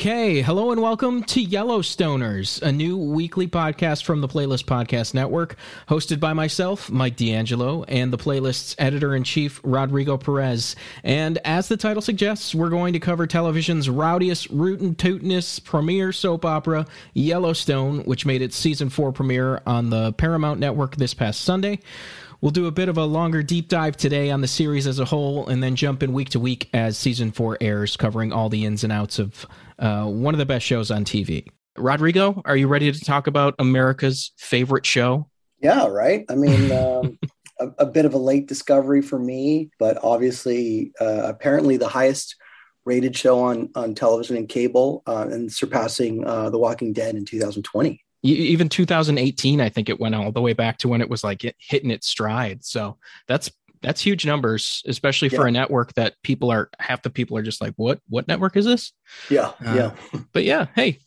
Okay, hello and welcome to Yellowstoners, a new weekly podcast from the Playlist Podcast Network, hosted by myself, Mike D'Angelo, and the playlist's editor in chief, Rodrigo Perez. And as the title suggests, we're going to cover television's rowdiest, rootin' tootinest premiere soap opera, Yellowstone, which made its season four premiere on the Paramount Network this past Sunday. We'll do a bit of a longer deep dive today on the series as a whole, and then jump in week to week as season four airs, covering all the ins and outs of uh, one of the best shows on TV. Rodrigo, are you ready to talk about America's favorite show? Yeah, right. I mean, um, a, a, bit of a late discovery for me, but obviously, uh, apparently the highest rated show on on television and cable, uh, and surpassing uh, The Walking Dead in 2020 even 2018 i think it went all the way back to when it was like it, hitting its stride so that's that's huge numbers especially yeah. for a network that people are half the people are just like what what network is this? Yeah uh, yeah. but yeah hey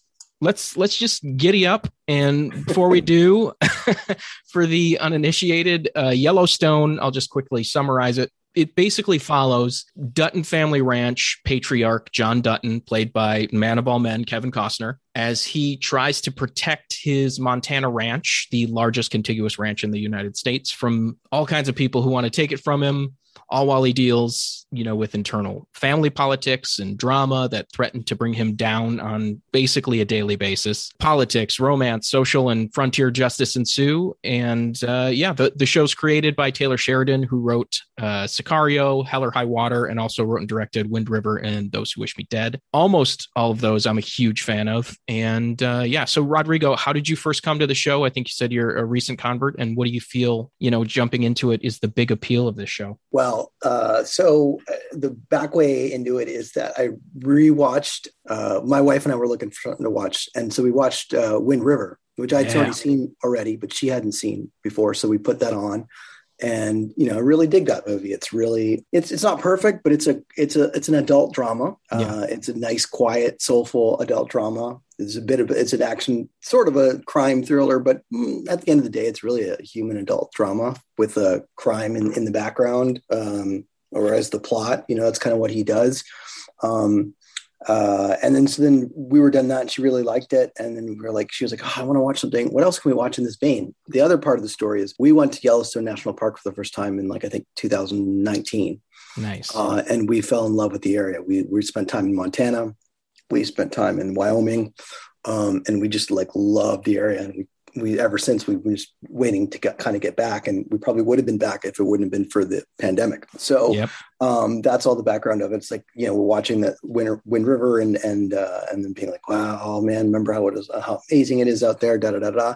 let's let's just giddy up. And before we do for the uninitiated uh, yellowstone i'll just quickly summarize it it basically follows Dutton Family Ranch patriarch John Dutton, played by man of all men Kevin Costner, as he tries to protect his Montana ranch, the largest contiguous ranch in the United States, from all kinds of people who want to take it from him, all while he deals, you know, with internal family politics and drama that threaten to bring him down on basically a daily basis. Politics, romance, social, and frontier justice ensue. And uh, yeah, the, the show's created by Taylor Sheridan, who wrote uh, Sicario, Hell or High Water, and also wrote and directed Wind River and Those Who Wish Me Dead. Almost all of those I'm a huge fan of. And uh, yeah, so Rodrigo, how did you first come to the show? I think you said you're a recent convert. And what do you feel, you know, jumping into it is the big appeal of this show? Well, uh, so uh, the back way into it is that I rewatched. Uh, my wife and I were looking for something to watch, and so we watched uh, Wind River, which I'd yeah. already seen already, but she hadn't seen before. So we put that on, and you know, I really dig that movie. It's really it's it's not perfect, but it's a it's a it's an adult drama. Yeah. Uh, it's a nice, quiet, soulful adult drama. It's a bit of it's an action, sort of a crime thriller, but mm, at the end of the day, it's really a human adult drama with a crime in, in the background um, or as the plot. You know, that's kind of what he does. Um, uh, and then so then we were done that and she really liked it. And then we were like she was like oh, i want to watch something. What else can we watch in this vein? The other part of the story is we went to yellowstone national park for the first time in like i think 2019 nice. Uh, and we fell in love with the area. We, we spent time in montana. We spent time in Wyoming, um, and we just like loved the area. And we we ever since we were just waiting to get, kind of get back and we probably would have been back if it wouldn't have been for the pandemic. So yep. um, that's all the background of it. It's like you know we're watching the wind, wind river and and uh, and then being like wow oh man remember how it is how amazing it is out there da da da da.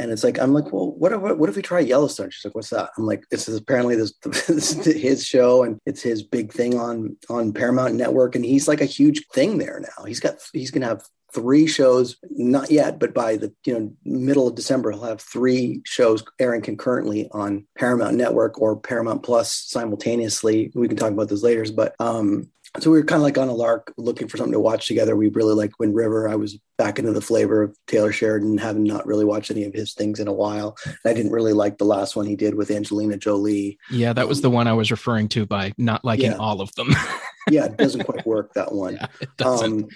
And it's like i'm like well what if, what if we try yellowstone? She's like what's that? I'm like this is apparently this, this is his show and it's his big thing on on paramount network and he's like a huge thing there now. He's got he's gonna have three shows, not yet, but by the you know middle of December, he'll have three shows airing concurrently on Paramount Network or Paramount Plus simultaneously. We can talk about those later, but um, so we were kind of like on a lark looking for something to watch together. We really liked Wind River. I was back into the flavor of Taylor Sheridan, having not really watched any of his things in a while. I didn't really like the last one he did with Angelina Jolie. Yeah, that was the one I was referring to by not liking yeah. all of them. yeah, it doesn't quite work that one. Yeah, it doesn't. Um,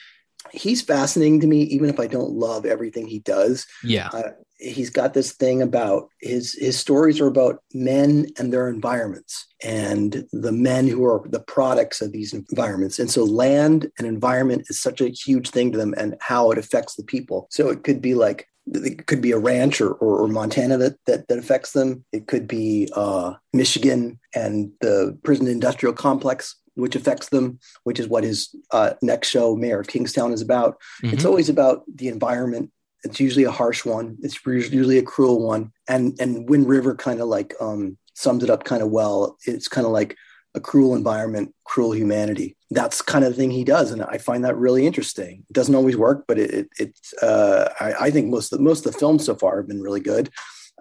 he's fascinating to me, even if I don't love everything he does. Yeah. Uh, he's got this thing about his his stories are about men and their environments and the men who are the products of these environments and so land and environment is such a huge thing to them and how it affects the people so it could be like it could be a ranch or, or, or Montana that, that, that affects them. It could be uh, Michigan and the prison industrial complex which affects them, which is what his uh, next show, Mayor of Kingstown, is about. Mm-hmm. It's always about the environment. It's usually a harsh one. It's usually a cruel one. And and Wind River kind of like um, sums it up kind of well. It's kind of like a cruel environment, cruel humanity. That's kind of the thing he does, and I find that really interesting. It doesn't always work, but it, it, it uh, I, I, think most of the, most of the films so far have been really good.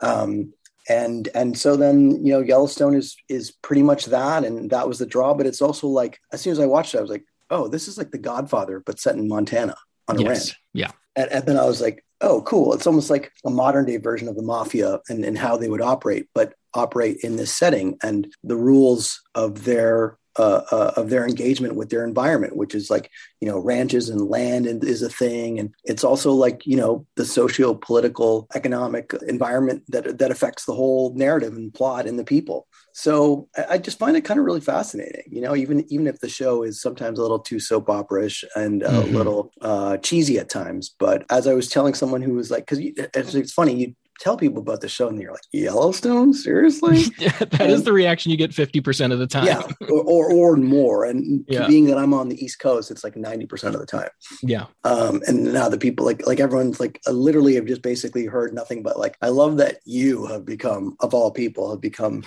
Um, and and so then you know Yellowstone is is pretty much that, and that was the draw. But it's also like as soon as I watched it, I was like, oh, this is like The Godfather, but set in Montana on a yes. ranch. Yeah, and, and, then I was like, oh, cool. It's almost like a modern day version of the mafia and, and how they would operate, but operate in this setting and the rules of their uh, uh, of their engagement with their environment, which is like you know ranches and land and is a thing, and it's also like you know the socio political economic environment that that affects the whole narrative and plot and the people. So I, I just find it kind of really fascinating, you know, even even if the show is sometimes a little too soap opera-ish and a mm-hmm. little uh, cheesy at times. But as I was telling someone who was like, because it's, it's funny, you tell people about the show and you're like yellowstone? Seriously? Yeah that and, is the reaction you get 50% of the time. Yeah or, or, or more. And yeah. being that i'm on the east coast it's like 90% of the time. Yeah. Um and now the people like like everyone's like uh, literally have just basically heard nothing but like i love that you have become of all people have become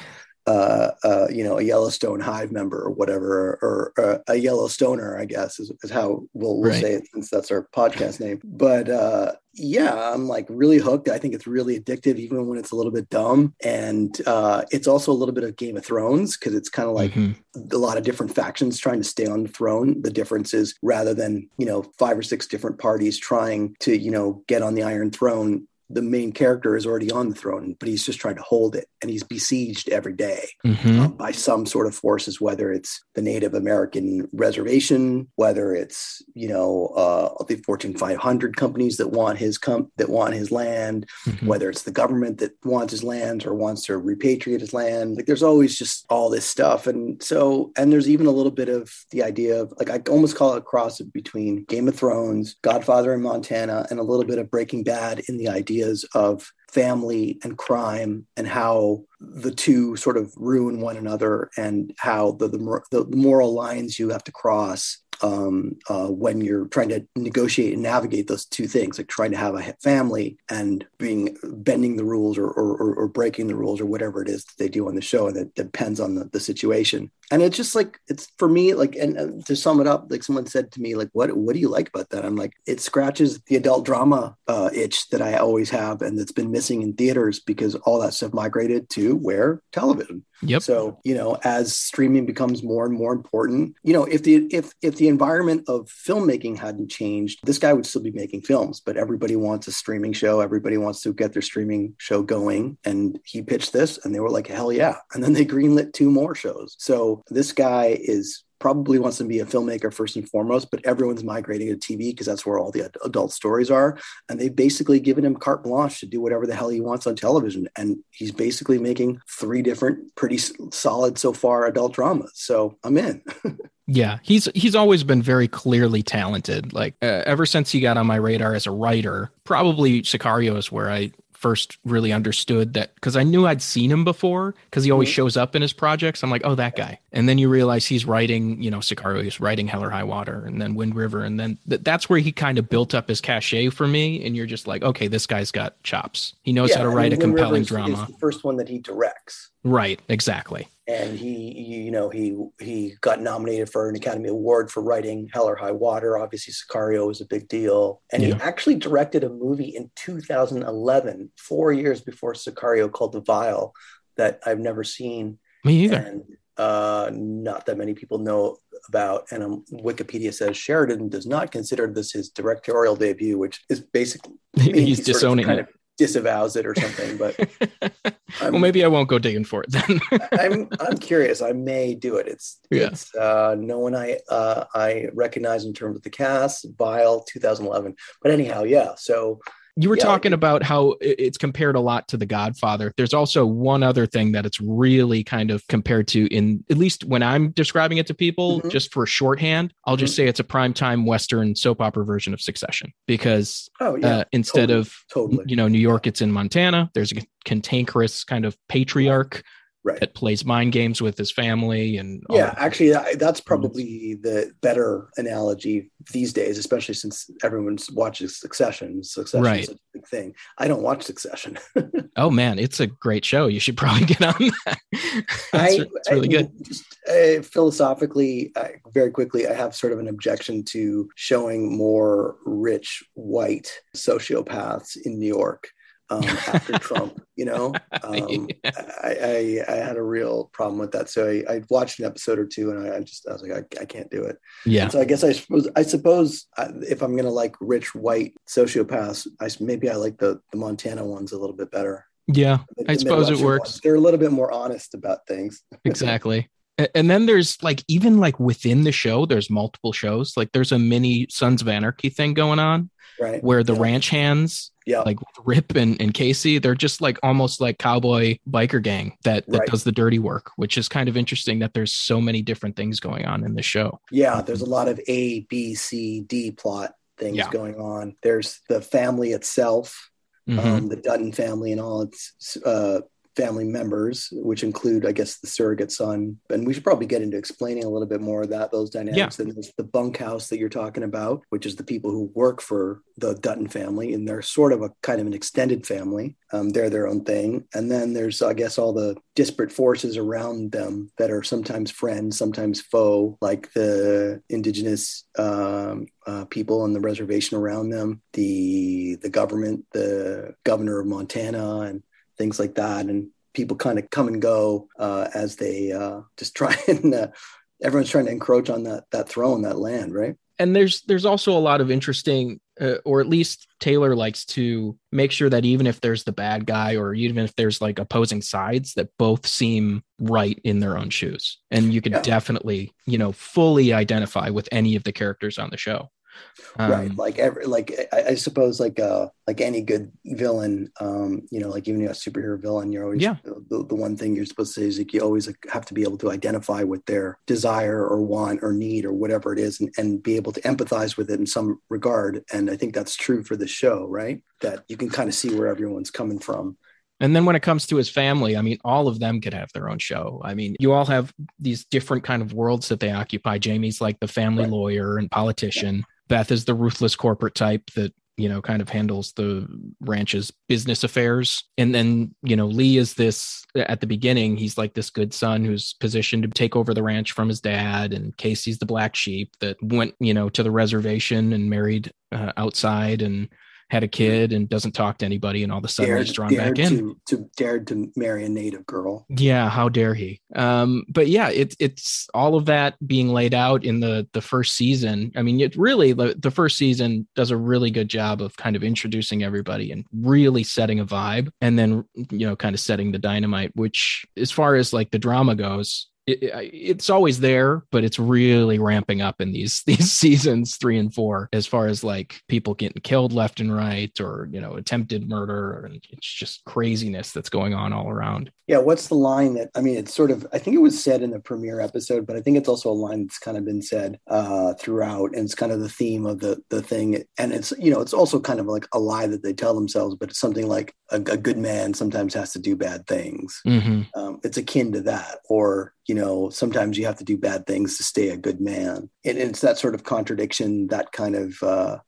uh, uh, you know, a Yellowstone Hive member or whatever, or, or a Yellowstoner, I guess is, is how we'll, we'll right. say it since that's our podcast name. But uh, yeah, I'm like really hooked. I think it's really addictive, even when it's a little bit dumb. And uh, it's also a little bit of Game of Thrones because it's kind of like mm-hmm. a lot of different factions trying to stay on the throne. The difference is rather than, you know, five or six different parties trying to, you know, get on the Iron Throne, the main character is already on the throne, but he's just trying to hold it, and he's besieged every day mm-hmm. uh, by some sort of forces, whether it's the Native American reservation, whether it's you know uh, the Fortune 500 companies that want his com- that want his land, mm-hmm. whether it's the government that wants his land or wants to repatriate his land. Like there's always just all this stuff, and so and there's even a little bit of the idea of like I almost call it a cross between Game of Thrones, Godfather in Montana, and a little bit of Breaking Bad in the idea ideas of family and crime and how the two sort of ruin one another and how the, the, the moral lines you have to cross um, uh, when you're trying to negotiate and navigate those two things, like trying to have a family and being bending the rules or, or, or breaking the rules or whatever it is that they do on the show, and it depends on the, the situation. And it's just like it's for me, like, and, to sum it up, like someone said to me, like, what what do you like about that? I'm like, it scratches the adult drama uh, itch that I always have, and that's been missing in theaters because all that stuff migrated to where television. Yep. So you know, as streaming becomes more and more important, you know, if the if if the environment of filmmaking hadn't changed, this guy would still be making films. But everybody wants a streaming show. Everybody wants to get their streaming show going. And he pitched this, and they were like, "Hell yeah!" And then they greenlit two more shows. So this guy is probably wants to be a filmmaker first and foremost, but everyone's migrating to TV because that's where all the adult stories are. And they've basically given him carte blanche to do whatever the hell he wants on television. And he's basically making three different, pretty solid so far adult dramas. So I'm in. Yeah, he's he's always been very clearly talented. Like uh, ever since he got on my radar as a writer, probably Sicario is where I first really understood that because I knew I'd seen him before because he always mm-hmm. shows up in his projects. I'm like, oh, that guy. And then you realize he's writing, you know, Sicario, he's writing Hell or High Water and then Wind River. And then th- that's where he kind of built up his cachet for me. And you're just like, okay, this guy's got chops. He knows yeah, how to write mean, a compelling Rivers drama. the first one that he directs. Right, exactly. And he, you know, he he got nominated for an Academy Award for writing Hell or High Water. Obviously, Sicario was a big deal, and yeah. he actually directed a movie in 2011, four years before Sicario, called The vile that I've never seen. Me either. And uh, not that many people know about. And um, Wikipedia says Sheridan does not consider this his directorial debut, which is basically he's disowning kind it. Disavows it or something. But well, maybe I won't go digging for it then. I'm I'm curious. I may do it. It's yeah. it's uh, no one I uh, I recognize in terms of the cast. Vile 2011. But anyhow, yeah. So you were yeah, talking about how it's compared a lot to The Godfather. There's also one other thing that it's really kind of compared to in at least when I'm describing it to people, mm-hmm. just for shorthand, I'll just mm-hmm. say it's a primetime Western soap opera version of Succession because oh, yeah. uh, instead totally. of totally. you know New York, it's in Montana. There's a cantankerous kind of patriarch right. that plays mind games with his family and yeah that. actually that's probably the better analogy these days especially since everyone watches succession. Succession right. is a big thing. I don't watch succession. Oh man it's a great show. You should probably get on that. I, it's really I, good. just, uh, philosophically uh, very quickly i have sort of an objection to showing more rich white sociopaths in new york um, after Trump. You know, um, yeah. I, I, I had a real problem with that. So I, I watched an episode or two, and I, I just I was like, I, I, can't do it. Yeah. And so I guess I suppose I suppose uh, if I'm gonna like rich white sociopaths, I maybe I like the the Montana ones a little bit better. Yeah, the, I suppose it works. Ones. They're a little bit more honest about things. exactly. And then there's like even like within the show, there's multiple shows. Like there's a mini Sons of Anarchy thing going on right where the yeah. ranch hands, yeah like Rip and, and Kayce, they're just like almost like cowboy biker gang that that Right. does the dirty work, which is kind of interesting that there's so many different things going on in the show. yeah there's a lot of a b c d plot things Yeah. going on there's the family itself Mhm. um, the Dutton family and all its uh, family members, which include, I guess, the surrogate son. And we should probably get into explaining a little bit more of that, those dynamics. And there's the bunkhouse that you're talking about, which is the people who work for the Dutton family, and they're sort of a kind of an extended family. Um, they're their own thing. And then there's, I guess, all the disparate forces around them that are sometimes friends, sometimes foe, like the indigenous um, uh, people on the reservation around them, the the government, the governor of Montana, and things like that. And people kind of come and go uh, as they uh, just try and uh, everyone's trying to encroach on that that throne, that land, right? and there's there's also a lot of interesting uh, or at least taylor likes to make sure that even if there's the bad guy or even if there's like opposing sides that both seem right in their own shoes and you can Yeah. definitely you know fully identify with any of the characters on the show Um, right like every like I, I suppose like uh like any good villain um you know like even a superhero villain you're always Yeah. the, the one thing you're supposed to say is like you always like, have to be able to identify with their desire or want or need or whatever it is and, and be able to empathize with it in some regard. And i think that's true for the show right? That you can kind of see where everyone's coming from. And then when it comes to his family i mean all of them could have their own show. I mean you all have these different kind of worlds that they occupy. Jamie's like the family Right. lawyer and politician beth is the ruthless corporate type that you know kind of handles the ranch's business affairs. And then you know lee is this at the beginning he's like this good son who's positioned to take over the ranch from his dad and kayce's the black sheep that went you know to the reservation and married uh, outside. And had a kid and doesn't talk to anybody and all of a sudden he's drawn back in to, to dared to marry a native girl yeah, how dare he? Um, but yeah, it's it's all of that being laid out in the the first season. I mean, it really the, the first season does a really good job of kind of introducing everybody and really setting a vibe, and then you know, kind of setting the dynamite. Which, as far as like the drama goes, it, it- it's always there, but it's really ramping up in these these seasons three and four, as far as like people getting killed left and right, or you know, attempted murder, and it's just craziness that's going on all around. Yeah, what's the line that I mean? It's sort of I think it was said in the premiere episode, but I think it's also a line that's kind of been said uh, throughout, and it's kind of the theme of the the thing. And it's you know it's also kind of like a lie that they tell themselves, but it's something like a, a good man sometimes has to do bad things. Mm-hmm. Um, it's akin to that, or you know sometimes you have to do bad things to stay a good man, and it's that sort of contradiction, that kind of. Uh,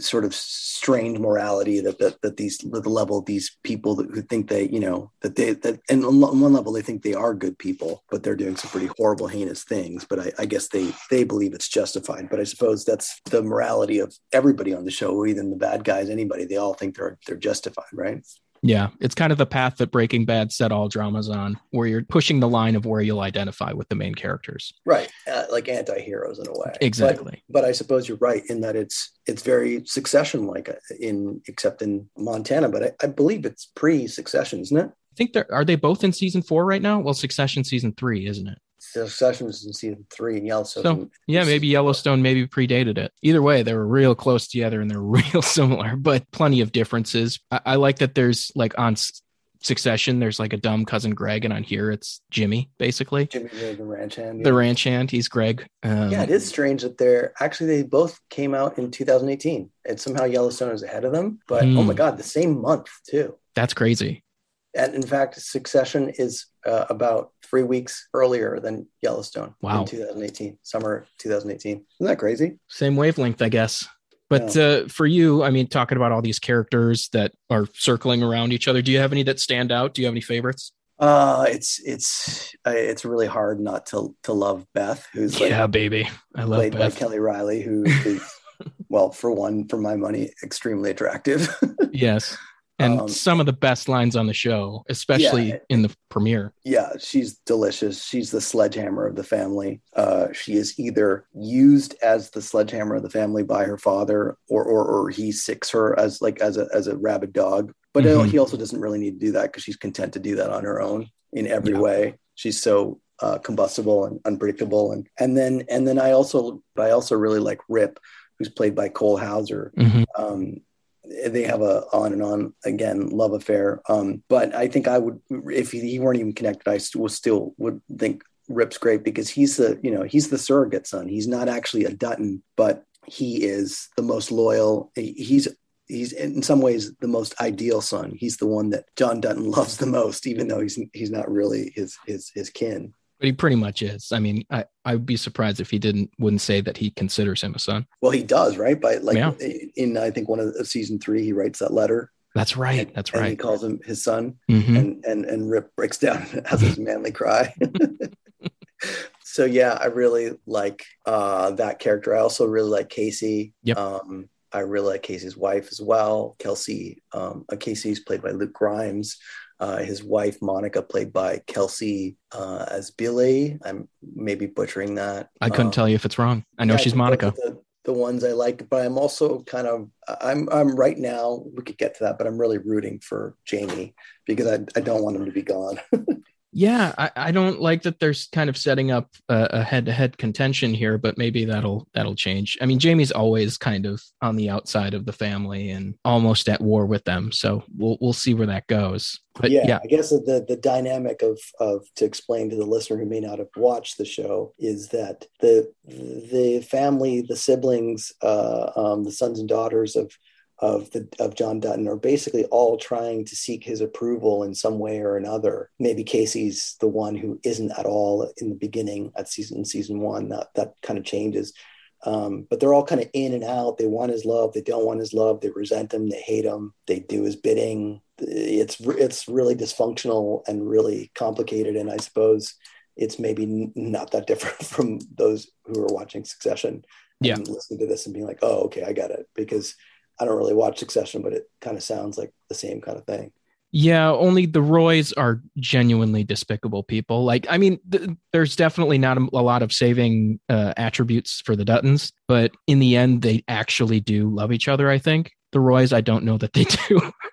sort of strange morality that that, that these the level these people that, who think they you know that they that and on one level they think they are good people but they're doing some pretty horrible heinous things. But I, I guess they they believe it's justified. But I suppose that's the morality of everybody on the show even the bad guys anybody they all think they're they're justified right Yeah, it's kind of the path that Breaking Bad set all dramas on, where you're pushing the line of where you'll identify with the main characters. right uh, like anti-heroes in a way But- Exactly. but I suppose you're right in that it's it's very succession like in except in Montana but I, I believe it's pre-succession isn't it I think they're are they both in season four right now? Well, Succession season three, isn't it? Succession was in season three and Yellowstone So yeah, maybe Yellowstone maybe predated it. Either way, they were real close together and they're real similar, but plenty of differences. I, I like that there's like on Succession, there's like a dumb cousin Greg, and on here it's Jimmy, basically Jimmy the, the ranch hand the yeah. ranch hand. He's Greg. Um, yeah, it is strange that they're actually they both came out in 2018, and somehow Yellowstone is ahead of them. But Hmm. oh my god, the same month too. That's crazy. And in fact, Succession is uh, about three weeks earlier than Yellowstone Wow. in 2018, summer 2018. Isn't that crazy? same wavelength, I guess. But uh, for you, I mean, talking about all these characters that are circling around each other, do you have any that stand out? Do you have any favorites? Uh, it's it's uh, it's really hard not to to love Beth, who's like yeah, baby, I love played by Kelly Reilly, who is well, for one, for my money, extremely attractive. Yes, and Um, some of the best lines on the show, especially Yeah. in the premiere. yeah, she's delicious. She's the sledgehammer of the family. Uh, she is either used as the sledgehammer of the family by her father, or or, or he sicks her as like as a as a rabid dog. But Mhm. he also doesn't really need to do that because she's content to do that on her own in every Yeah. way. She's so uh, combustible and unpredictable. And and then and then I also I also really like Rip, who's played by Cole Hauser. Mm-hmm. Um, they have a on and on again love affair. Um, but I think I would if he weren't even connected, I still still would think Rip's great because he's the you know he's the surrogate son. He's not actually a Dutton, but he is the most loyal. He's he's in some ways the most ideal son. He's the one that John Dutton loves the most, even though he's he's not really his his his kin. But he pretty much is. I mean, I I would be surprised if he didn't wouldn't say that he considers him a son. Well, he does, right? But like yeah. in I think one of the, season three, he writes that letter. That's right. And, That's right. he calls him his son, mm-hmm. and and and Rip breaks down and has his manly cry. so yeah, I really like uh, that character. I also really like Kayce. Yep. Um, I really like Kayce's wife as well. Kelsey, um, uh, Kayce's played by Luke Grimes. Uh, his wife Monica, played by Kelsey uh, Asbille. I'm maybe butchering that. I couldn't um, tell you if it's wrong. I know yeah, she's Monica. The, the, ones I like, but I'm also kind of I'm I'm right now. We could get to that, but I'm really rooting for Jamie because I I don't want him to be gone. Yeah, I, I, don't like that there's kind of setting up a, a, head-to-head contention here, but maybe that'll that'll change. I mean, Jamie's always kind of on the outside of the family and almost at war with them, so we'll we'll see where that goes. But yeah, yeah. I guess the the dynamic of of to explain to the listener who may not have watched the show is that the the family, the siblings, uh, um, the sons and daughters of of the of John Dutton are basically all trying to seek his approval in some way or another. Maybe Kayce's the one who isn't at all in the beginning at season season one. That that kind of changes. Um, but they're all kind of in and out. They want his love. They don't want his love. They resent him. They hate him. They do his bidding. It's it's really dysfunctional and really complicated. And I suppose it's maybe not that different from those who are watching Succession. Yeah, listening to this and being like, "Oh, okay, I get it," because I don't really watch Succession, but it kind of sounds like the same kind of thing. Yeah, only the Roys are genuinely despicable people. Like, I mean, th- there's definitely not a, a lot of saving uh, attributes for the Duttons, but in the end, they actually do love each other. I think the Roys, I don't know that they do.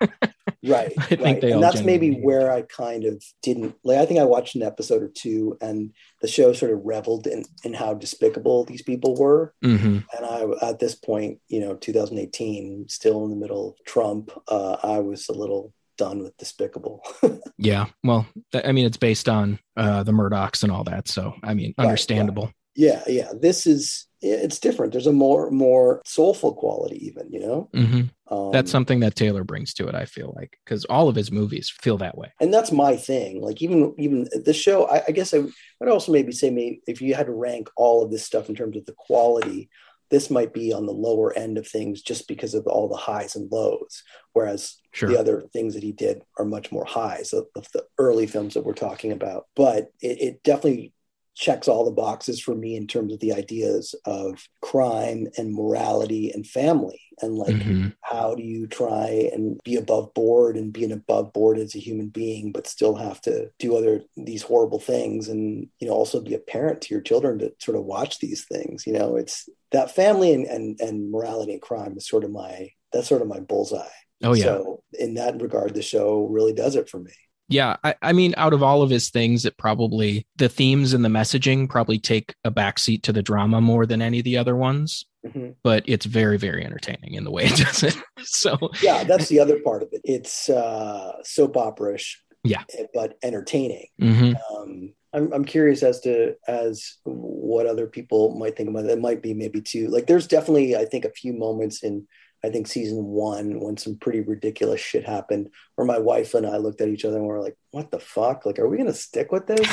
right. I think right. they. And that's maybe where I kind of didn't like. I think I watched an episode or two, and the show sort of reveled in in how despicable these people were. Mhm. And I, at this point, you know, 2018, still in the middle of Trump, uh, I was a little done with despicable. Yeah. Well, I mean, it's based on uh, the Murdochs and all that, so I mean, Right, understandable. Yeah, yeah. This is it's different. There's a more more soulful quality, even you know. hmm Um, That's something that Taylor brings to it. I feel like because all of his movies feel that way. and that's my thing. Like even even the show, I, I guess I would also maybe say maybe if you had to rank all of this stuff in terms of the quality, this might be on the lower end of things just because of all the highs and lows. Whereas Sure. the other things that he did are much more highs of, of the early films that we're talking about. But it, it definitely checks all the boxes for me in terms of the ideas of crime and morality and family. And like Mhm. how do you try and be above board and be an above board as a human being but still have to do other these horrible things? And you know also be a parent to your children to sort of watch these things you know? It's that family and and, and morality and crime is sort of my that's sort of my bullseye. Oh yeah. so in that regard the show really does it for me Yeah, I, I mean, out of all of his things, it probably the themes and the messaging probably take a backseat to the drama more than any of the other ones. Mhm. But it's very, very entertaining in the way it does it. So yeah that's the other part of it it's uh soap opera-ish Yeah. but entertaining mhm. um I'm, I'm curious as to as what other people might think about it. It might be maybe too like there's definitely I think a few moments in I think season one when some pretty ridiculous shit happened where my wife and I looked at each other and were like, what the fuck? Like, are we gonna stick with this?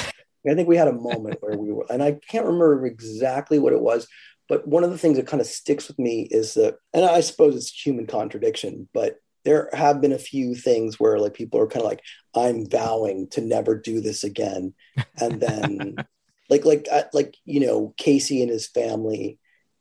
I think we had a moment where we were, and I can't remember exactly what it was, but one of the things that kind of sticks with me is that, and I suppose it's human contradiction, but there have been a few things where like people are kind of like, I'm vowing to never do this again. And then like, like, uh, like, you know, Kayce and his family,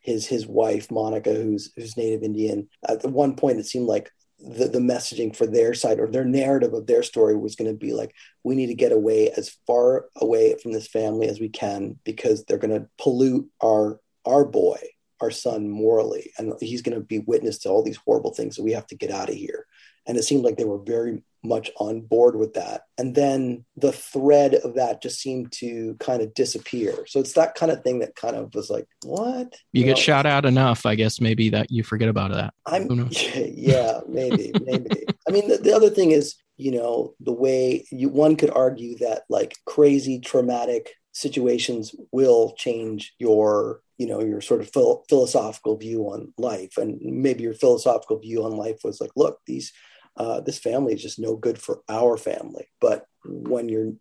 his, his wife, Monica, who's, who's native Indian at one point, it seemed like the, the messaging for their side or their narrative of their story was going to be like, we need to get away as far away from this family as we can because they're going to pollute our, our boy, our son morally. And he's going to be witness to all these horrible things. So we have to get out of here. And it seemed like they were very much on board with that. And then the thread of that just seemed to kind of disappear. So it's that kind of thing that kind of was like, what? You, you get know? shot out enough, I guess maybe that you forget about that. I'm yeah, maybe, maybe. I mean, the, the other thing is, you know, the way you one could argue that like crazy traumatic situations will change your you know your sort of phil- philosophical view on life and maybe your philosophical view on life was like look these uh, this family is just no good for our family. But when you're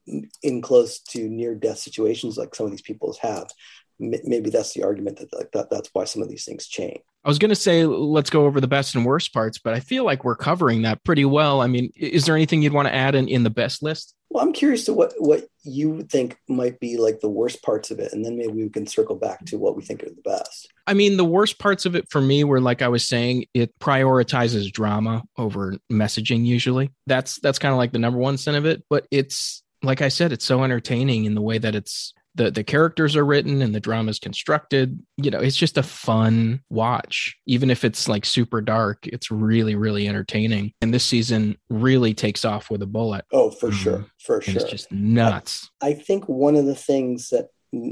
in close to near death situations like some of these people have maybe that's the argument that like that, that's why some of these things change I was going to say, let's go over the best and worst parts, but I feel like we're covering that pretty well. I mean, is there anything you'd want to add in, in the best list? Well, I'm curious to what, what you think might be like the worst parts of it. And then maybe we can circle back to what we think are the best. I mean, the worst parts of it for me were, like I was saying, it prioritizes drama over messaging usually. That's, that's kind of like the number one sin of it, but it's, like I said, it's so entertaining in the way that it's the the characters are written and the drama is constructed. You know it's just a fun watch. Even if it's like super dark it's really really entertaining. And this season really takes off with a bullet. Oh for um, sure. For sure it's just nuts. I, I think one of the things that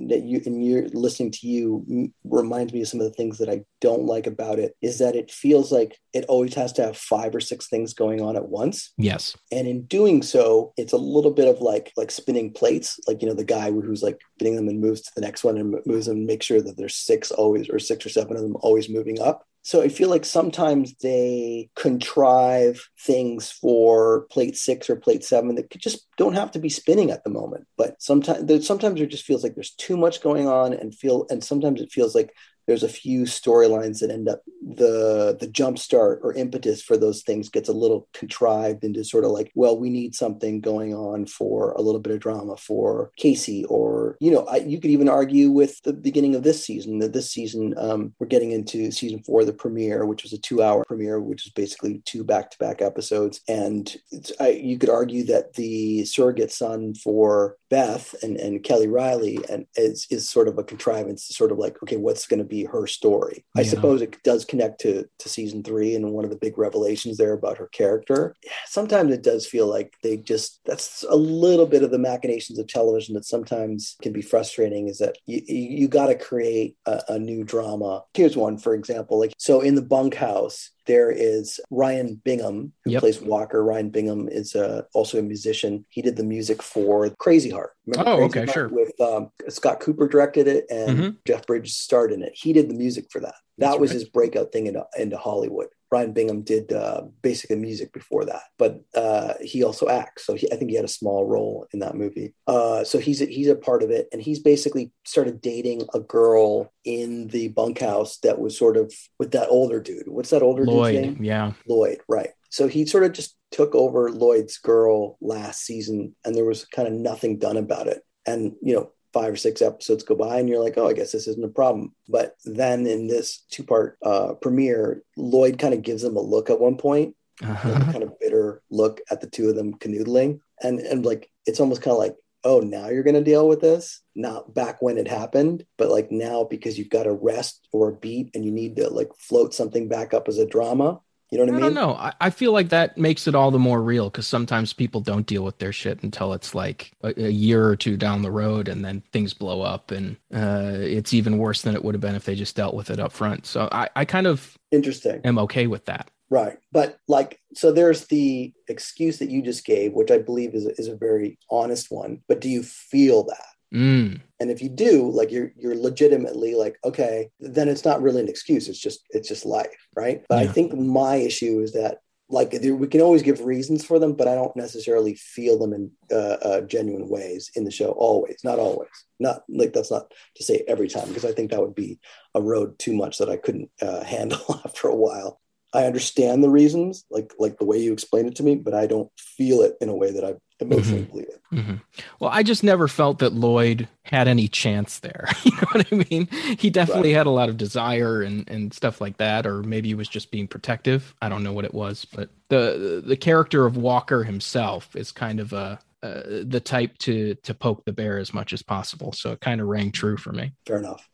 that you and you're listening to you reminds me of some of the things that I don't like about it is that it feels like it always has to have five or six things going on at once. Yes. And in doing so, it's a little bit of like like spinning plates, like you know the guy who's like spinning them and moves to the next one and moves them, and make sure that there's six always or six or seven of them always moving up. So I feel like sometimes they contrive things for plate six or plate seven that just don't have to be spinning at the moment. But sometimes sometimes it just feels like there's too much going on and feel and sometimes it feels like there's a few storylines that end up the the jump start or impetus for those things gets a little contrived into sort of like well we need something going on for a little bit of drama for kayce or you know I, you could even argue with the beginning of this season that this season um, we're getting into season four the premiere which was a two hour premiere which is basically two back-to-back episodes and I, you could argue that the surrogate son for beth and, and kelly reilly and is, is sort of a contrivance sort of like okay what's going to be be her story. I suppose it does connect to to season three and one of the big revelations there about her character. Sometimes it does feel like they just that's a little bit of the machinations of television that sometimes can be frustrating. Is that you you got to create a, a new drama. Here's one, for example, like so in the bunkhouse there is Ryan Bingham, who yep. plays Walker. Ryan Bingham is uh, also a musician. He did the music for Crazy Heart. Remember oh, Crazy okay, Heart sure. With um, Scott Cooper directed it, and mm-hmm. Jeff Bridges starred in it. He did the music for that. That That's was right. his breakout thing into, into Hollywood. Ryan Bingham did uh, basically music before that, but uh, he also acts. So he, I think he had a small role in that movie. Uh, so he's a, he's a part of it, and he's basically started dating a girl in the bunkhouse that was sort of with that older dude. What's that older Lloyd, dude's name? Yeah, Lloyd. Right. So he sort of just took over Lloyd's girl last season, and there was kind of nothing done about it. And you know, five or six episodes go by and you're like, oh, I guess this isn't a problem. But then in this two part uh, premiere, Lloyd kind of gives them a look at one point, uh-huh. kind of bitter look at the two of them canoodling. And, and like, it's almost kind of like, oh, now you're going to deal with this? Not back when it happened, but like now because you've got a rest or a beat and you need to like float something back up as a drama. You know what I, mean? I don't know. I, I, feel like that makes it all the more real because sometimes people don't deal with their shit until it's like a, a, year or two down the road, and then things blow up, and uh, it's even worse than it would have been if they just dealt with it up front. So I, I kind of interesting. am okay with that. Right, but like, so there's the excuse that you just gave, which I believe is is a very honest one. But do you feel that? Mm. And if you do, like you're you're legitimately like, okay, then it's not really an excuse. It's just it's just life, right? But yeah. I think my issue is that like we can always give reasons for them, but I don't necessarily feel them in uh, uh, genuine ways in the show. Always, not always. Not like that's not to say every time because I think that would be a road too much that I couldn't uh, handle after a while. I understand the reasons, like like the way you explained it to me, but I don't feel it in a way that I emotionally mm-hmm. Mm-hmm. Well, I just never felt that Lloyd had any chance there. you know what I mean? He definitely right. had a lot of desire and and stuff like that, or maybe he was just being protective. I don't know what it was, but the the character of Walker himself is kind of a uh, the type to to poke the bear as much as possible. So it kind of rang true for me. Fair enough.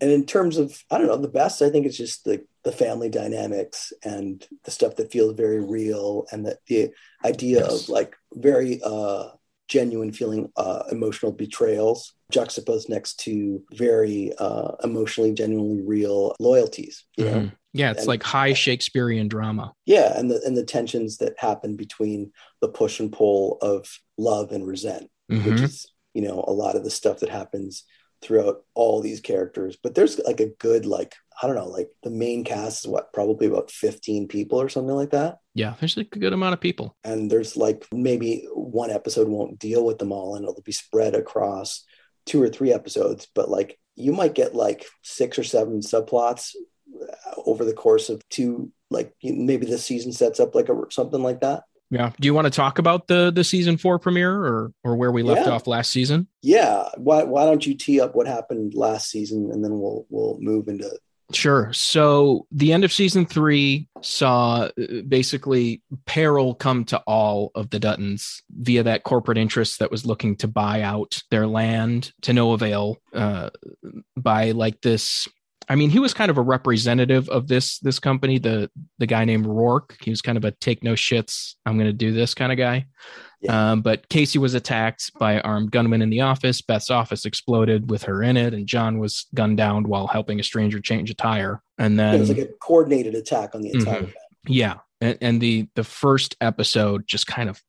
And in terms of I don't know the best, I think it's just the the family dynamics and the stuff that feels very real, and that the idea yes. of like very uh, genuine feeling uh, emotional betrayals juxtaposed next to very uh, emotionally genuinely real loyalties you mm-hmm. know yeah it's and, like high shakespearean drama yeah and the and the tensions that happen between the push and pull of love and resent mm-hmm. which is you know a lot of the stuff that happens throughout all these characters but there's like a good like i don't know like the main cast is what probably about 15 people or something like that? Yeah there's like a good amount of people. And there's like maybe one episode won't deal with them all and it'll be spread across two or three episodes but like you might get like six or seven subplots over the course of two like maybe the season sets up like a something like that yeah. Do you want to talk about the the season four premiere or or where we left yeah. off last season? Yeah. Why why don't you tee up what happened last season and then we'll we'll move into Sure. So the end of season three saw uh, basically peril come to all of the Duttons via that corporate interest that was looking to buy out their land to no avail uh, by like this I mean, he was kind of a representative of this this company. The the guy named Roarke. He was kind of a take no shits. I'm going to do this kind of guy. Yeah. Um, but Kayce was attacked by armed gunmen in the office. Beth's office exploded with her in it, and John was gunned down while helping a stranger change a tire. And then it was like a coordinated attack on the entire mm-hmm. Yeah, and, and the the first episode just kind of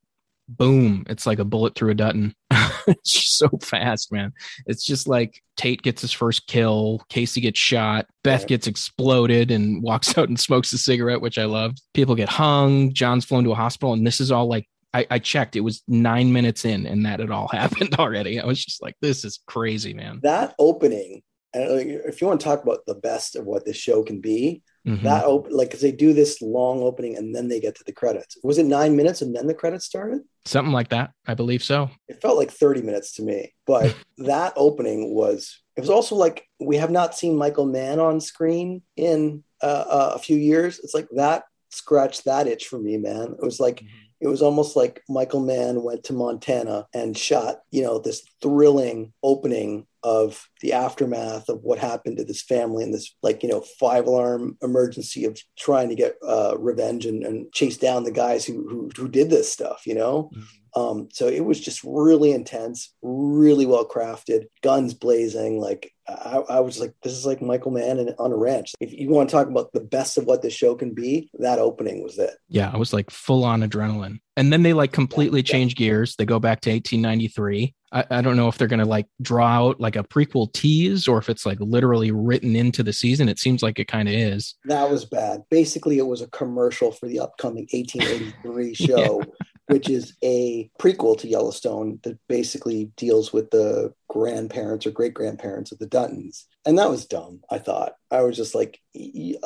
boom it's like a bullet through a dutton it's so fast man. It's just like tate gets his first kill kayce gets shot beth gets exploded and walks out and smokes a cigarette which i loved. People get hung john's flown to a hospital and this is all like I, I checked it was nine minutes in and that had all happened already. I was just like this is crazy man. That opening if you want to talk about the best of what this show can be Mm-hmm. That open like because they do this long opening and then they get to the credits. Was it nine minutes and then the credits started? Something like that. I believe so. It felt like 30 minutes to me. But that opening was it was also like we have not seen Michael Mann on screen in uh, uh, a few years. It's like that scratched that itch for me, man. It was like mm-hmm. It was almost like Michael Mann went to Montana and shot, you know, this thrilling opening of the aftermath of what happened to this family and this like you know five alarm emergency of trying to get uh, revenge and, and, chase down the guys who, who, who did this stuff you know mm-hmm. Um, so it was just really intense really well crafted guns blazing like I, I, was like this is like michael mann on a ranch if you want to talk about the best of what the show can be that opening was it yeah i was like full on adrenaline and then they like completely yeah, change yeah. gears they go back to 1893 I, I don't know if they're going to like draw out like a prequel tease or if it's like literally written into the season. It seems like it kind of is. That was bad. Basically, it was a commercial for the upcoming 1883 show, yeah. Which is a prequel to Yellowstone that basically deals with the grandparents or great grandparents of the Duttons. And that was dumb, I thought. I was just like,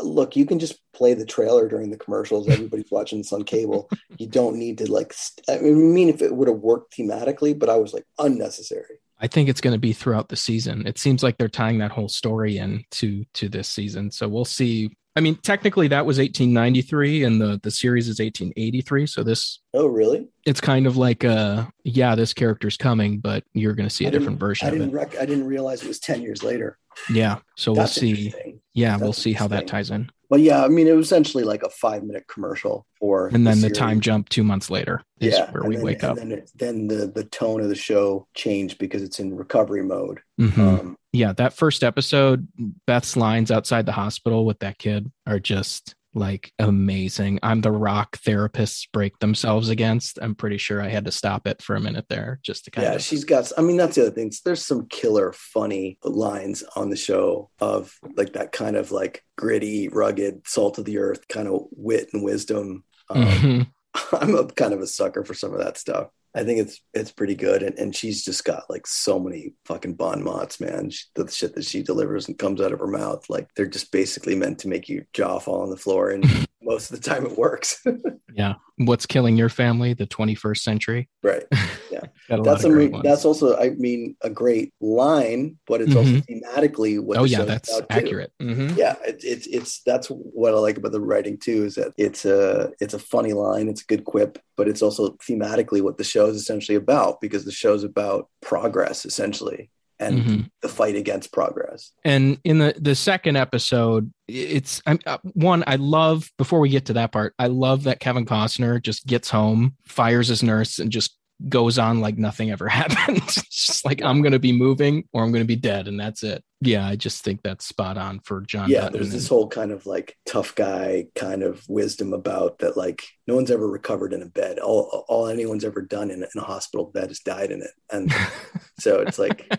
look, you can just play the trailer during the commercials. Everybody's watching this on cable. You don't need to like, st- I mean, if it would have worked thematically, but I was like, unnecessary. I think it's going to be throughout the season. It seems like they're tying that whole story in to to this season. So we'll see I mean, technically that was 1893 and the, the series is 1883. So this. Oh, really? It's kind of like, uh, yeah, this character's coming, but you're going to see a different version I didn't, rec- I didn't realize it was 10 years later. Yeah. So That's we'll see. Yeah. That's we'll see how that ties in. But yeah, I mean, it was essentially like a five minute commercial for. And then the, the time jump two months later is yeah, where we then, wake up. Then, it, then, the, the tone of the show changed because it's in recovery mode. Mm-hmm. Um, yeah, that first episode, Beth's lines outside the hospital with that kid are just like amazing. I'm the rock therapists break themselves against. I'm pretty sure I had to stop it for a minute there just to kind yeah, of. Yeah, she's got, I mean, that's the other thing. There's some killer, funny lines on the show of like that kind of like gritty, rugged, salt of the earth kind of wit and wisdom. Um, mm-hmm. I'm a kind of a sucker for some of that stuff. I think it's it's pretty good, and, and she's just got like so many fucking bon mots, man. She, the shit that she delivers and comes out of her mouth, like they're just basically meant to make your jaw fall on the floor, and most of the time it works. yeah, what's killing your family? The 21st century, right? Yeah, that's a, that's also, I mean, a great line, but it's mm-hmm. also thematically what. Oh yeah, that's accurate. Mm-hmm. Yeah, it's it's it's that's what I like about the writing too is that it's a it's a funny line, it's a good quip, but it's also thematically what the show is essentially about because the show's about progress essentially and Mhm. the fight against progress. And in the the second episode, it's I'm uh, one I love. Before we get to that part, I love that Kevin Costner just gets home, fires his nurse, and just goes on like nothing ever happened. just like I'm going to be moving or I'm going to be dead, and that's it. Yeah, I just think that's spot on for John. yeah, there's this whole kind of like tough guy kind of wisdom about that. Like no one's ever recovered in a bed. All all anyone's ever done in, in a hospital bed is died in it, and so it's like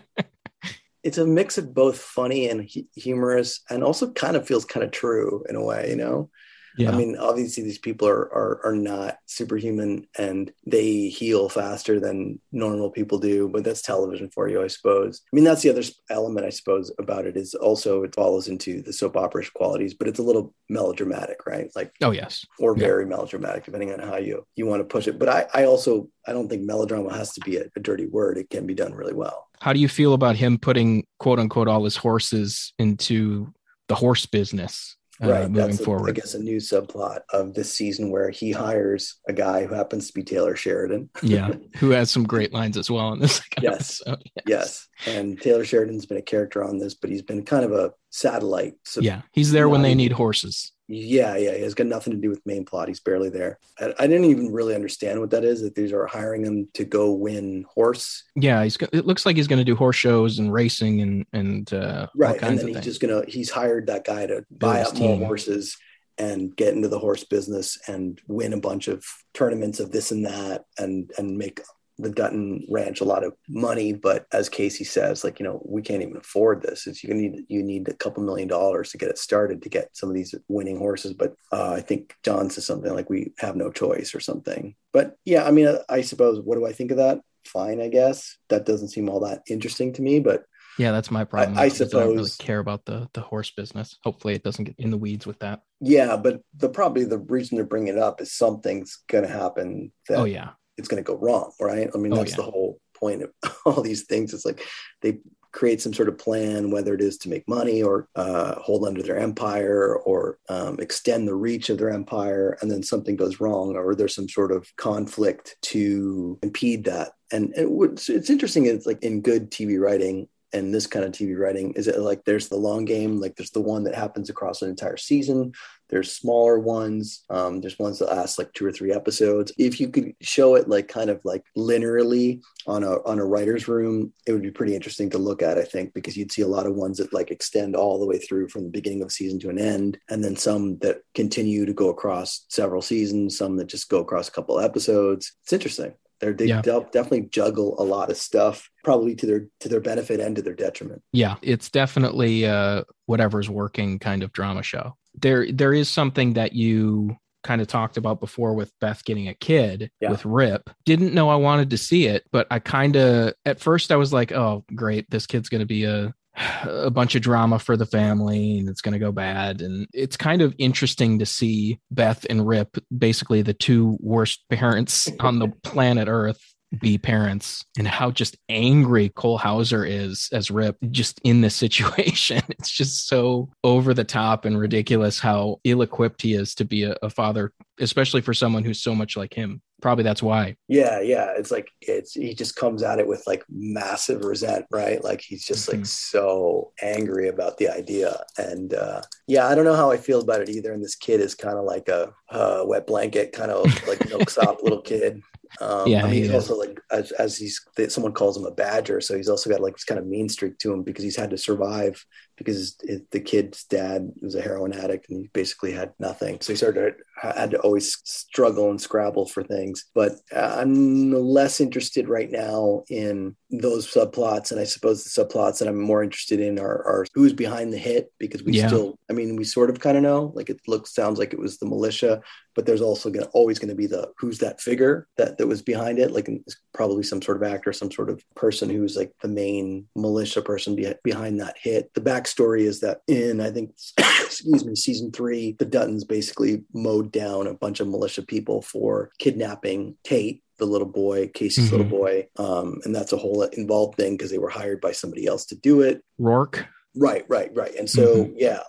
it's a mix of both funny and hu- humorous, and also kind of feels kind of true in a way. You know, yeah. I mean, obviously these people are, are are not superhuman and they heal faster than normal people do, but that's television for you, I suppose. I mean, that's the other element I suppose about it is also it follows into the soap opera qualities, but it's a little melodramatic, right? Like oh yes. or Yeah. very melodramatic, depending on how you you want to push it. But I I also I don't think melodrama has to be a, a dirty word. It can be done really well. How do you feel about him putting quote unquote all his horses into the horse business uh, right. moving That's a- forward? I guess a new subplot of this season where he hires a guy who happens to be Taylor Sheridan. yeah, who has some great lines as well in this second Yes. Yes. And Taylor Sheridan's been a character on this, but he's been kind of a satellite. So Yeah, he's there when they need horses. Yeah, yeah. He has got nothing to do with main plot. He's barely there. I, I didn't even really understand what that is, that these are hiring him to go win horse. Yeah, he's. go- It looks like he's going to do horse shows and racing and and uh, all Right. And kinds then of he's things. just gonna he's hired that guy to buy up more horses and get into the horse business and win a bunch of tournaments of this and that and and make the Dutton Ranch a lot of money, but as Kayce says, like you know, we can't even afford this. It's you need you need a couple million dollars to get it started to get some of these winning horses. But uh, I think John says something like we have no choice or something. But yeah, I mean, I, I suppose what do I think of that? Fine, I guess that doesn't seem all that interesting to me, but yeah, that's my problem. I is I don't really suppose- care about the the horse business. Hopefully, it doesn't get in the weeds with that. yeah, but the probably the reason they're bringing it up is something's going to happen that Oh yeah, it's going to go wrong, right? I mean, Oh, that's yeah. the whole point of all these things. It's like they create some sort of plan, whether it is to make money or uh, hold under their empire or um, extend the reach of their empire, and then something goes wrong, or there's some sort of conflict to impede that. And, what's it's interesting. It's like in good TV writing. And this kind of TV writing is it like there's the long game, like there's the one that happens across an entire season, there's smaller ones. Um, there's ones that last like two or three episodes. If you could show it like kind of like linearly on a on a writer's room, it would be pretty interesting to look at, I think, because you'd see a lot of ones that like extend all the way through from the beginning of a season to an end, and then some that continue to go across several seasons, some that just go across a couple episodes. It's interesting. They're, they Yeah. definitely juggle a lot of stuff, probably to their to their benefit and to their detriment. yeah. It's definitely uh, whatever's working kind of drama show. There there is something that you kind of talked about before with Beth getting a kid Yeah. with Rip. Didn't know I wanted to see it, but I kind of at first I was like, "Oh, great, this kid's going to be a a bunch of drama for the family and it's going to go bad." And it's kind of interesting to see Beth and Rip, basically the two worst parents on the planet Earth, be parents and how just angry Cole Hauser is as Rip just in this situation. It's just so over the top and ridiculous how ill equipped he is to be a, a father, especially for someone who's so much like him. Probably that's why. Yeah, yeah. It's like it's he just comes at it with like massive resent, right? Like he's just like Mhm. so angry about the idea. And uh yeah, I don't know how I feel about it either. And this kid is kind of like a uh, wet blanket, kind of like milksop little kid. Um, Yeah, I mean, he he's also like as, as he's someone calls him a badger, so he's also got like this kind of mean streak to him because he's had to survive because his, the kid's dad was a heroin addict and he basically had nothing. So he started had to always struggle and scrabble for things. But uh, I'm less interested right now in those subplots, and I suppose the subplots that I'm more interested in are, are who's behind the hit because we Yeah. still, I mean, we sort of kind of know. Like it looks, sounds like it was the militia, but there's also going to always going to be the who's that figure that that was behind it. Like it's probably some sort of actor, some sort of person who's like the main militia person be- behind that hit. The backstory is that in I think excuse me, season three, the Duttons basically mowed down a bunch of militia people for kidnapping Tate. The little boy, Kayce's Mhm. little boy, um, and that's a whole involved thing because they were hired by somebody else to do it. Roarke. Right, right, right. And so, mm-hmm. yeah.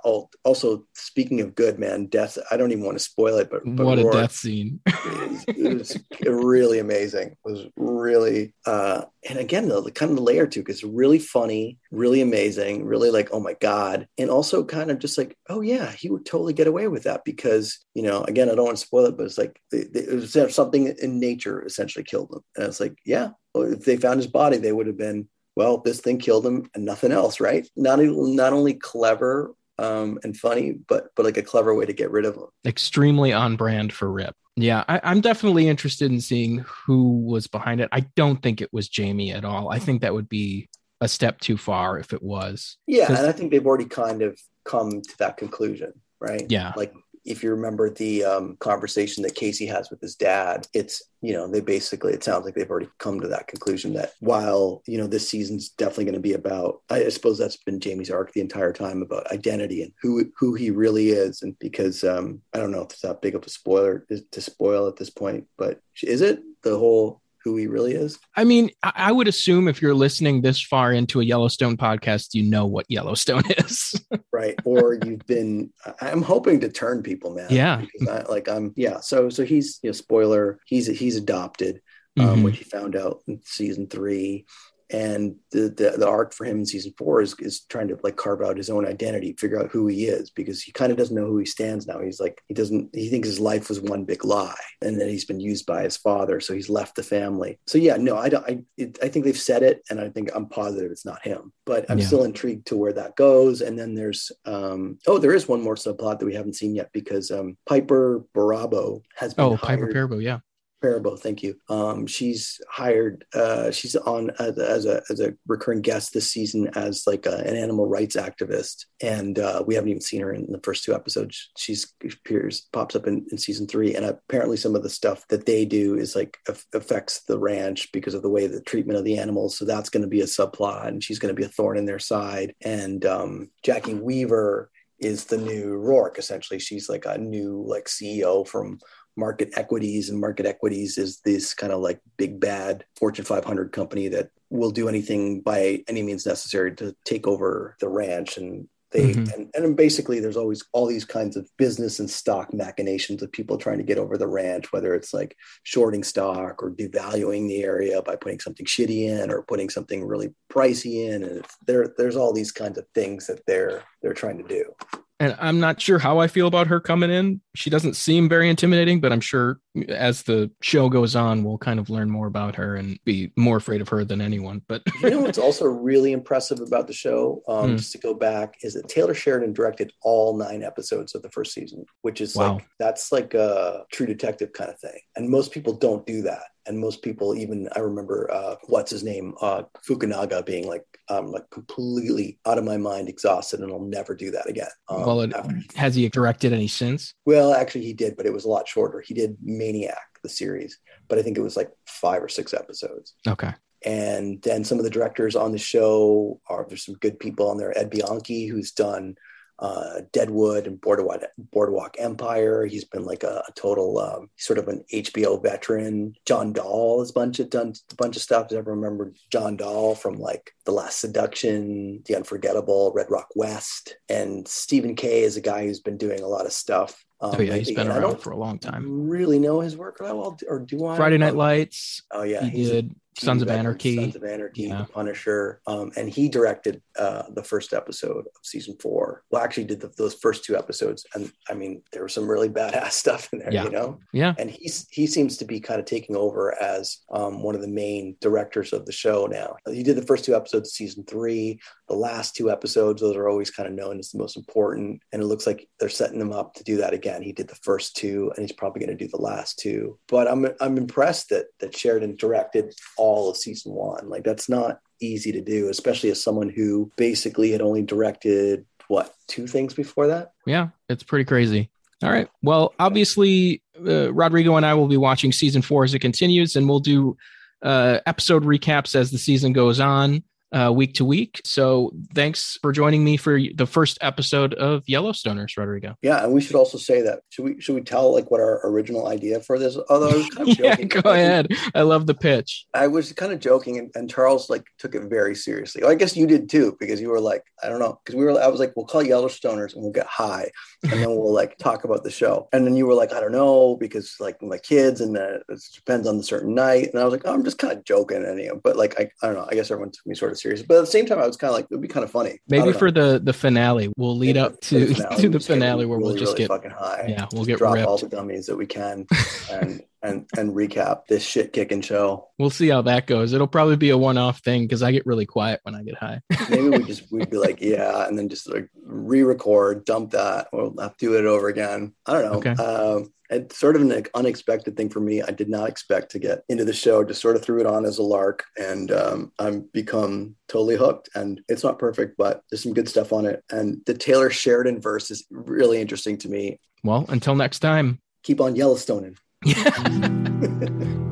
Also, speaking of good, man, death. I don't even want to spoil it, but, but what a death scene! it, was, it was really amazing. It was really, uh, and again, the, the kind of the layer too, because really funny, really amazing, really like, oh my god, and also kind of just like, oh yeah, he would totally get away with that because you know, again, I don't want to spoil it, but it's like it was something in nature essentially killed him, and it's like, yeah, if they found his body, they would have been well, this thing killed him and nothing else, right? Not not only clever um, and funny, but but like a clever way to get rid of him. Extremely on brand for Rip. Yeah, I, I'm definitely interested in seeing who was behind it. I don't think it was Jamie at all. I think that would be a step too far if it was. Yeah, and I think they've already kind of come to that conclusion, right? Yeah. Like if you remember the um, conversation that Kayce has with his dad, it's, you know, they basically, it sounds like they've already come to that conclusion that while, you know, this season's definitely going to be about, I suppose that's been Jamie's arc the entire time about identity and who, who he really is. And because um, I don't know if it's that big of a spoiler to spoil at this point, but is it the whole who he really is? I mean, I would assume if you're listening this far into a Yellowstone podcast, you know what Yellowstone is. right. Or you've been, I'm hoping to turn people, man. Yeah. I, like I'm, yeah. So, so he's, you know, spoiler, he's, he's adopted, um, mm-hmm. which he found out in season three and the, the, the arc for him in season four is is trying to like carve out his own identity, figure out who he is because he kind of doesn't know who he stands now. He's like he doesn't he thinks his life was one big lie, and then he's been used by his father, so he's left the family. So yeah, no, I don't. I it, I think they've said it, and I think I'm positive it's not him, but I'm yeah. still intrigued to where that goes. And then there's um oh there is one more subplot that we haven't seen yet because um Piper Barabo has been oh Piper Perabo yeah Perabo, thank you. Um, she's hired. Uh, she's on as, as, a as a recurring guest this season as like a, an animal rights activist, and uh, we haven't even seen her in the first two episodes. She's appears pops up in, in season three, and apparently some of the stuff that they do is like affects the ranch because of the way the treatment of the animals. So that's going to be a subplot, and she's going to be a thorn in their side. And um, Jacki Weaver is the new Roarke. Essentially, she's like a new like CEO from market equities and market equities is this kind of like big bad fortune 500 company that will do anything by any means necessary to take over the ranch and they mm-hmm. and, and basically there's always all these kinds of business and stock machinations of people trying to get over the ranch whether it's like shorting stock or devaluing the area by putting something shitty in or putting something really pricey in and there there's all these kinds of things that they're they're trying to do and I'm not sure how I feel about her coming in. She doesn't seem very intimidating, but I'm sure as the show goes on, we'll kind of learn more about her and be more afraid of her than anyone. But you know what's also really impressive about the show, um, hmm. just to go back, is that Taylor Sheridan directed all nine episodes of the first season, which is wow. like that's like a True Detective kind of thing, and most people don't do that and most people even i remember uh, what's his name uh, fukunaga being like um, like completely out of my mind exhausted and i'll never do that again um, well it, has he directed any since? Well actually he did but it was a lot shorter. He did maniac the series but i think it was like five or six episodes. Okay. And then some of the directors on the show are there's some good people on there. Ed bianchi who's done uh, Deadwood and Boardwalk, Boardwalk Empire. He's been like a, a total um, sort of an HBO veteran. John Dahl has bunch of done a bunch of stuff. Does ever remember John Dahl from like The Last Seduction, The Unforgettable, Red Rock West, and Stephen Kay is a guy who's been doing a lot of stuff. Um, oh yeah, he's been around for a long time. Really know his work well, or do I? Friday Night Lights. Oh yeah, he did. Sons of Anarchy, Sons of Anarchy, yeah. The Punisher, um, and he directed uh, the first episode of season four. Well, actually, did the, those first two episodes, and I mean, there was some really badass stuff in there, yeah. you know. Yeah. And he's he seems to be kind of taking over as um, one of the main directors of the show now. He did the first two episodes of season three. The last two episodes, those are always kind of known as the most important, and it looks like they're setting them up to do that again. He did the first two, and he's probably going to do the last two. But I'm I'm impressed that that Sheridan directed all of season one. Like that's not easy to do, especially as someone who basically had only directed what two things before that. Yeah, it's pretty crazy. All right. Well, obviously, uh, Rodrigo and I will be watching season four as it continues, and we'll do uh, episode recaps as the season goes on. Uh, week to week. So thanks for joining me for the first episode of Yellowstoners, Rodrigo. Yeah, and we should also say that should we should we tell like what our original idea for this? Although kind of yeah, go ahead. I love the pitch. I was kind of joking, and, and Charles like took it very seriously. I guess you did too, because you were like, I don't know, because we were. I was like, we'll call Yellowstoners and we'll get high, and then we'll like talk about the show. And then you were like, I don't know, because like my kids, and uh, it depends on the certain night. And I was like, oh, I'm just kind of joking, and you know, but like I, I don't know. I guess everyone took me sort of serious, but at the same time, I was kind of like, it'd be kind of funny. Maybe for the the finale, we'll lead up to the finale, to the finale where really, we'll just really get fucking high. Yeah, we'll get drop ripped. all the gummies that we can, and and and recap this shit kicking show. We'll see how that goes. It'll probably be a one off thing because I get really quiet when I get high. Maybe we just we'd be like, yeah, and then just like re-record, dump that, or have to do it over again. I don't know. Okay. Um, it's sort of an unexpected thing for me. I did not expect to get into the show. Just sort of threw it on as a lark, and um, I'm become totally hooked. And it's not perfect, but there's some good stuff on it. And the Taylor Sheridan verse is really interesting to me. Well, until next time. Keep on Yellowstoning. Yeah.